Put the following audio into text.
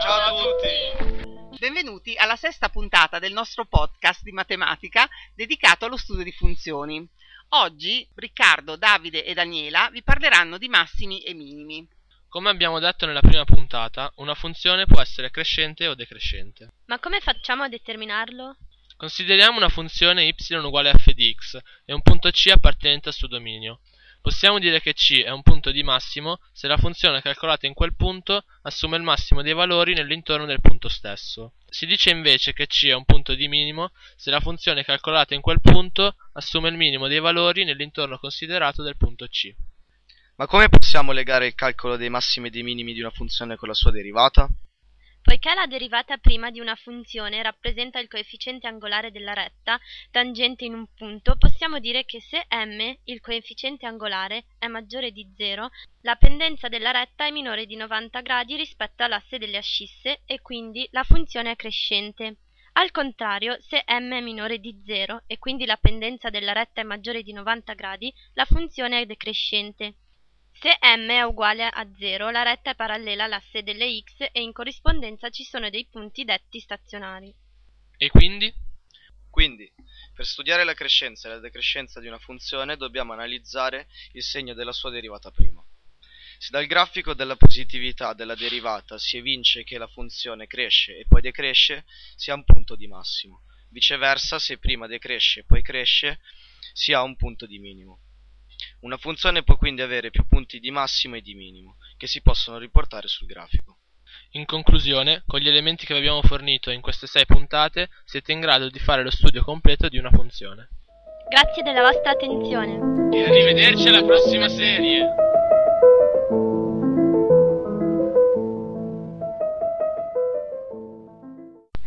Ciao a tutti! Benvenuti alla sesta puntata del nostro podcast di matematica dedicato allo studio di funzioni. Oggi Riccardo, Davide e Daniela vi parleranno di massimi e minimi. Come abbiamo detto nella prima puntata, una funzione può essere crescente o decrescente. Ma come facciamo a determinarlo? Consideriamo una funzione y uguale a f di x e un punto C appartenente al suo dominio. Possiamo dire che c è un punto di massimo se la funzione calcolata in quel punto assume il massimo dei valori nell'intorno del punto stesso. Si dice invece che c è un punto di minimo se la funzione calcolata in quel punto assume il minimo dei valori nell'intorno considerato del punto c. Ma come possiamo legare il calcolo dei massimi e dei minimi di una funzione con la sua derivata? Poiché la derivata prima di una funzione rappresenta il coefficiente angolare della retta tangente in un punto, possiamo dire che se m, il coefficiente angolare, è maggiore di 0, la pendenza della retta è minore di 90 gradi rispetto all'asse delle ascisse e quindi la funzione è crescente. Al contrario, se m è minore di 0 e quindi la pendenza della retta è maggiore di 90 gradi, la funzione è decrescente. Se m è uguale a 0, la retta è parallela all'asse delle x e in corrispondenza ci sono dei punti detti stazionari. E quindi? Quindi, per studiare la crescenza e la decrescenza di una funzione dobbiamo analizzare il segno della sua derivata prima. Se dal grafico della positività della derivata si evince che la funzione cresce e poi decresce, si ha un punto di massimo. Viceversa, se prima decresce e poi cresce, si ha un punto di minimo. Una funzione può quindi avere più punti di massimo e di minimo, che si possono riportare sul grafico. In conclusione, con gli elementi che vi abbiamo fornito in queste sei puntate, siete in grado di fare lo studio completo di una funzione. Grazie della vostra attenzione. E arrivederci alla prossima serie!